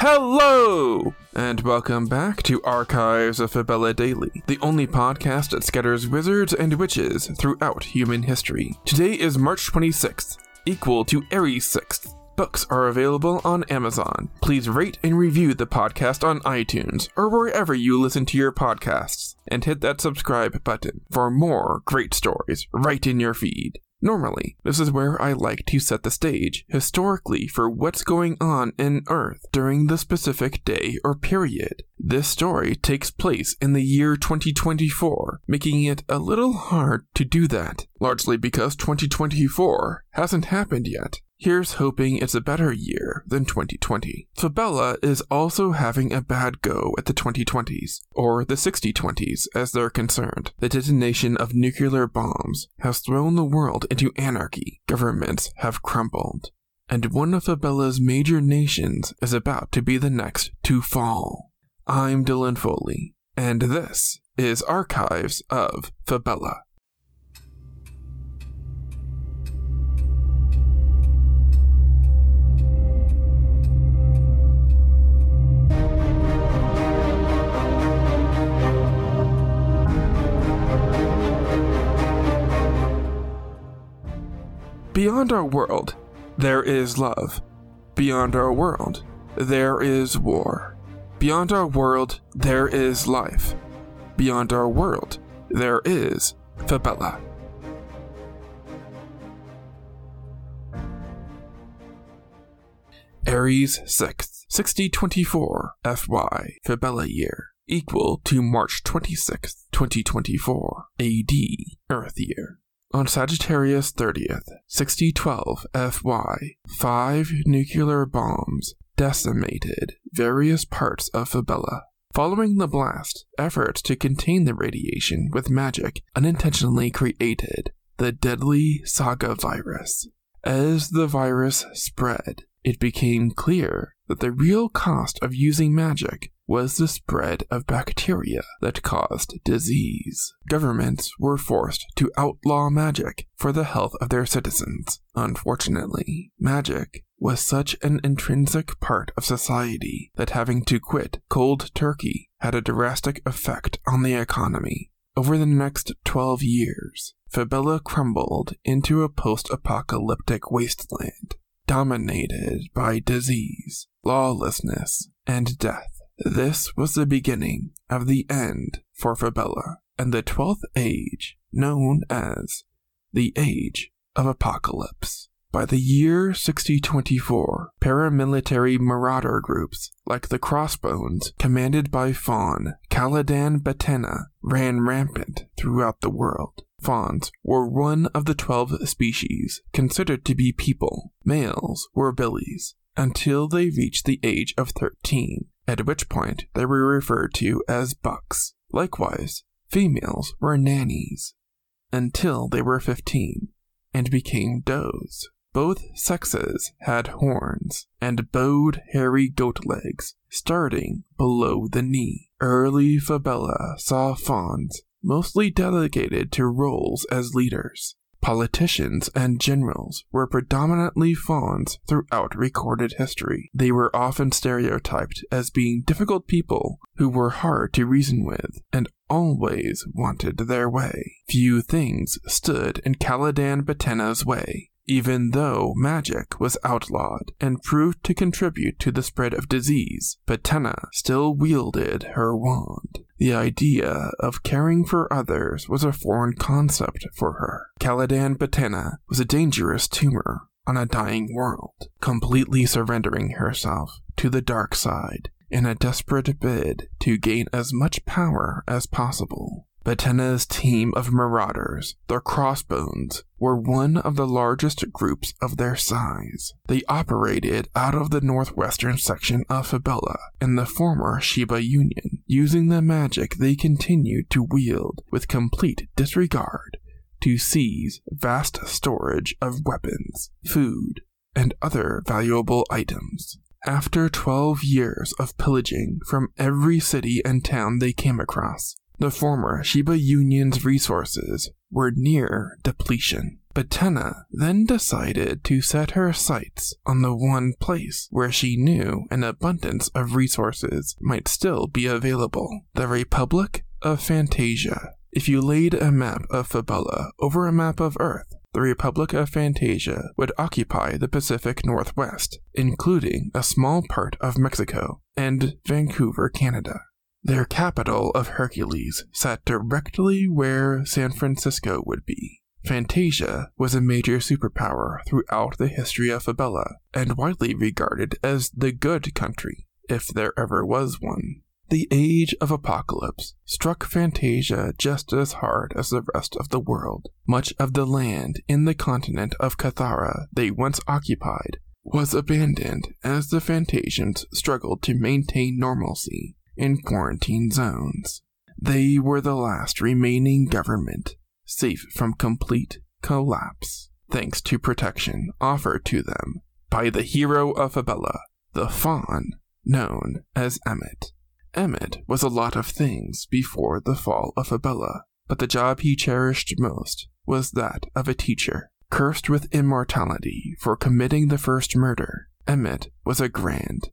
Hello! And welcome back to Archives of Fabella Daily, the only podcast that scatters wizards and witches throughout human history. Today is March 26th, equal to Aries 6th. Books are available on Amazon. Please rate and review the podcast on iTunes or wherever you listen to your podcasts, and hit that subscribe button for more great stories right in your feed. Normally, this is where I like to set the stage historically for what's going on in Earth during the specific day or period. This story takes place in the year 2024, making it a little hard to do that, largely because 2024 hasn't happened yet. Here's hoping it's a better year than 2020. Fabella is also having a bad go at the 2020s, or the 6020s as they're concerned. The detonation of nuclear bombs has thrown the world into anarchy. Governments have crumbled. And one of Fabella's major nations is about to be the next to fall. I'm Dylan Foley, and this is Archives of Fabella. Beyond our world, there is love. Beyond our world, there is war. Beyond our world, there is life. Beyond our world, there is Fabella. Aries 6th, 6024 FY Fabella year, equal to March 26th, 2024 AD Earth year. On Sagittarius 30th, 6012 FY, five nuclear bombs decimated various parts of Fabella. Following the blast, efforts to contain the radiation with magic unintentionally created the deadly Saga virus. As the virus spread, it became clear that the real cost of using magic was the spread of bacteria that caused disease. Governments were forced to outlaw magic for the health of their citizens. Unfortunately, magic was such an intrinsic part of society that having to quit cold turkey had a drastic effect on the economy. Over the next 12 years, Fabella crumbled into a post apocalyptic wasteland, dominated by disease, lawlessness, and death. This was the beginning of the end for Fabella and the 12th age, known as the Age of Apocalypse. By the year 6024, paramilitary marauder groups like the Crossbones, commanded by Fawn Caladan Batena, ran rampant throughout the world. Fawns were one of the 12 species considered to be people. Males were billies until they reached the age of 13, at which point they were referred to as bucks. Likewise, females were nannies until they were 15 and became does. Both sexes had horns and bowed hairy goat legs starting below the knee. Early Fabella saw fawns mostly delegated to roles as leaders. Politicians and generals were predominantly fawns throughout recorded history. They were often stereotyped as being difficult people who were hard to reason with and always wanted their way. Few things stood in Caladan Batena's way, even though magic was outlawed and proved to contribute to the spread of disease, Batena still wielded her wand. The idea of caring for others was a foreign concept for her. Caladan Batena was a dangerous tumor on a dying world, completely surrendering herself to the dark side in a desperate bid to gain as much power as possible. Batena's team of marauders, the Crossbones, were one of the largest groups of their size. They operated out of the northwestern section of Fabella in the former Sheba Union, using the magic they continued to wield with complete disregard to seize vast storage of weapons, food, and other valuable items. After 12 years of pillaging from every city and town they came across, the former Sheba Union's resources were near depletion. Batena then decided to set her sights on the one place where she knew an abundance of resources might still be available the Republic of Fantasia. If you laid a map of Fabella over a map of Earth, the Republic of Fantasia would occupy the Pacific Northwest, including a small part of Mexico and Vancouver, Canada. Their capital of Hercules sat directly where San Francisco would be. Fantasia was a major superpower throughout the history of Fabella and widely regarded as the good country, if there ever was one. The Age of Apocalypse struck Fantasia just as hard as the rest of the world. Much of the land in the continent of Cathara they once occupied was abandoned as the Fantasians struggled to maintain normalcy in quarantine zones. They were the last remaining government safe from complete collapse, thanks to protection offered to them by the hero of Fabella, the Faun, known as Emmet. Emmet was a lot of things before the fall of Fabella, but the job he cherished most was that of a teacher. Cursed with immortality for committing the first murder, Emmet was a grand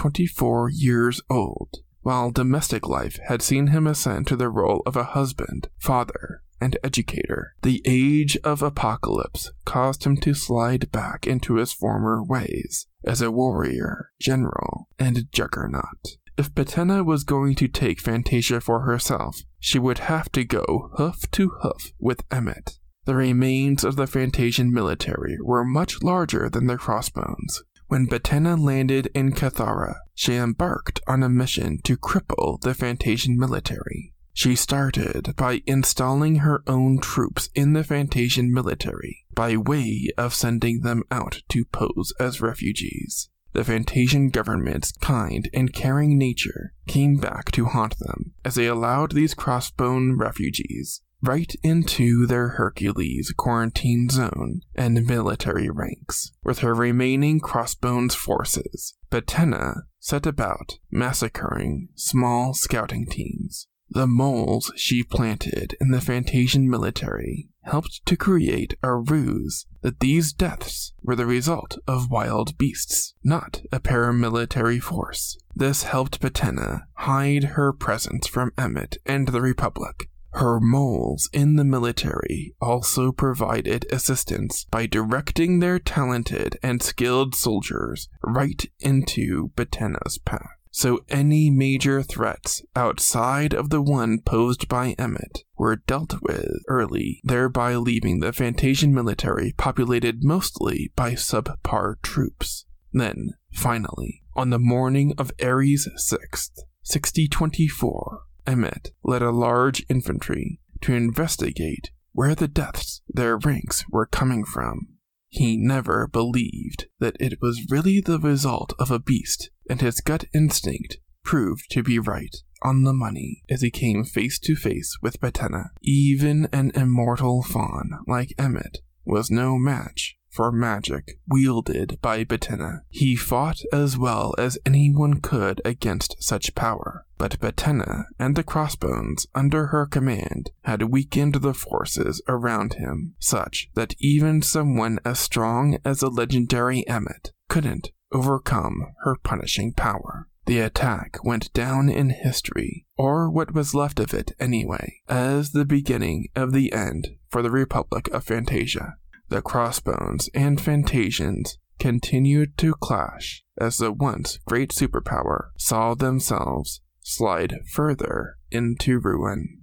6,024 years old, while domestic life had seen him ascend to the role of a husband, father, and educator. The age of apocalypse caused him to slide back into his former ways as a warrior, general, and juggernaut. If Betena was going to take Fantasia for herself, she would have to go hoof to hoof with Emmet. The remains of the Fantasian military were much larger than their crossbones. When Betena landed in Cathara, she embarked on a mission to cripple the Fantasian military. She started by installing her own troops in the Fantasian military by way of sending them out to pose as refugees. The Fantasian government's kind and caring nature came back to haunt them as they allowed these crossbone refugees right into their Hercules quarantine zone and military ranks. With her remaining crossbones forces, Betena set about massacring small scouting teams. The moles she planted in the Fantasian military helped to create a ruse that these deaths were the result of wild beasts, not a paramilitary force. This helped Betena hide her presence from Emmet and the Republic. Her moles in the military also provided assistance by directing their talented and skilled soldiers right into Betena's path so any major threats outside of the one posed by Emmet were dealt with early, thereby leaving the Fantasian military populated mostly by subpar troops. Then, finally, on the morning of Aries 6th, 6024, Emmet led a large infantry to investigate where the deaths their ranks were coming from. He never believed that it was really the result of a beast and his gut instinct proved to be right on the money as he came face to face with Betena. Even an immortal faun like Emmet was no match for magic wielded by Betena. He fought as well as anyone could against such power, but Betena and the crossbones under her command had weakened the forces around him, such that even someone as strong as the legendary Emmet couldn't overcome her punishing power. The attack went down in history, or what was left of it anyway, as the beginning of the end for the Republic of Fantasia. The Crossbones and Fantasians continued to clash as the once great superpower saw themselves slide further into ruin.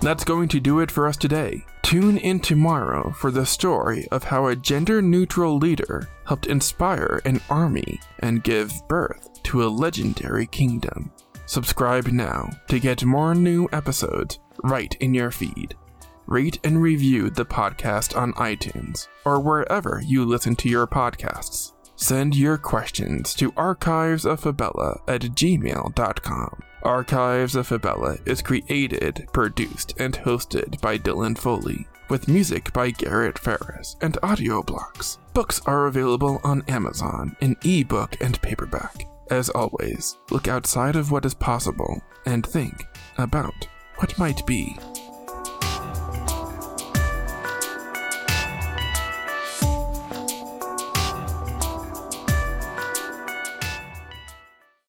That's going to do it for us today. Tune in tomorrow for the story of how a gender neutral leader helped inspire an army and give birth to a legendary kingdom. Subscribe now to get more new episodes right in your feed. Rate and review the podcast on iTunes or wherever you listen to your podcasts. Send your questions to archivesoffabella at gmail.com. Archives of Fabella is created, produced, and hosted by Dylan Foley, with music by Garrett Ferris and AudioBlocks. Books are available on Amazon in ebook and paperback. As always, look outside of what is possible and think about what might be.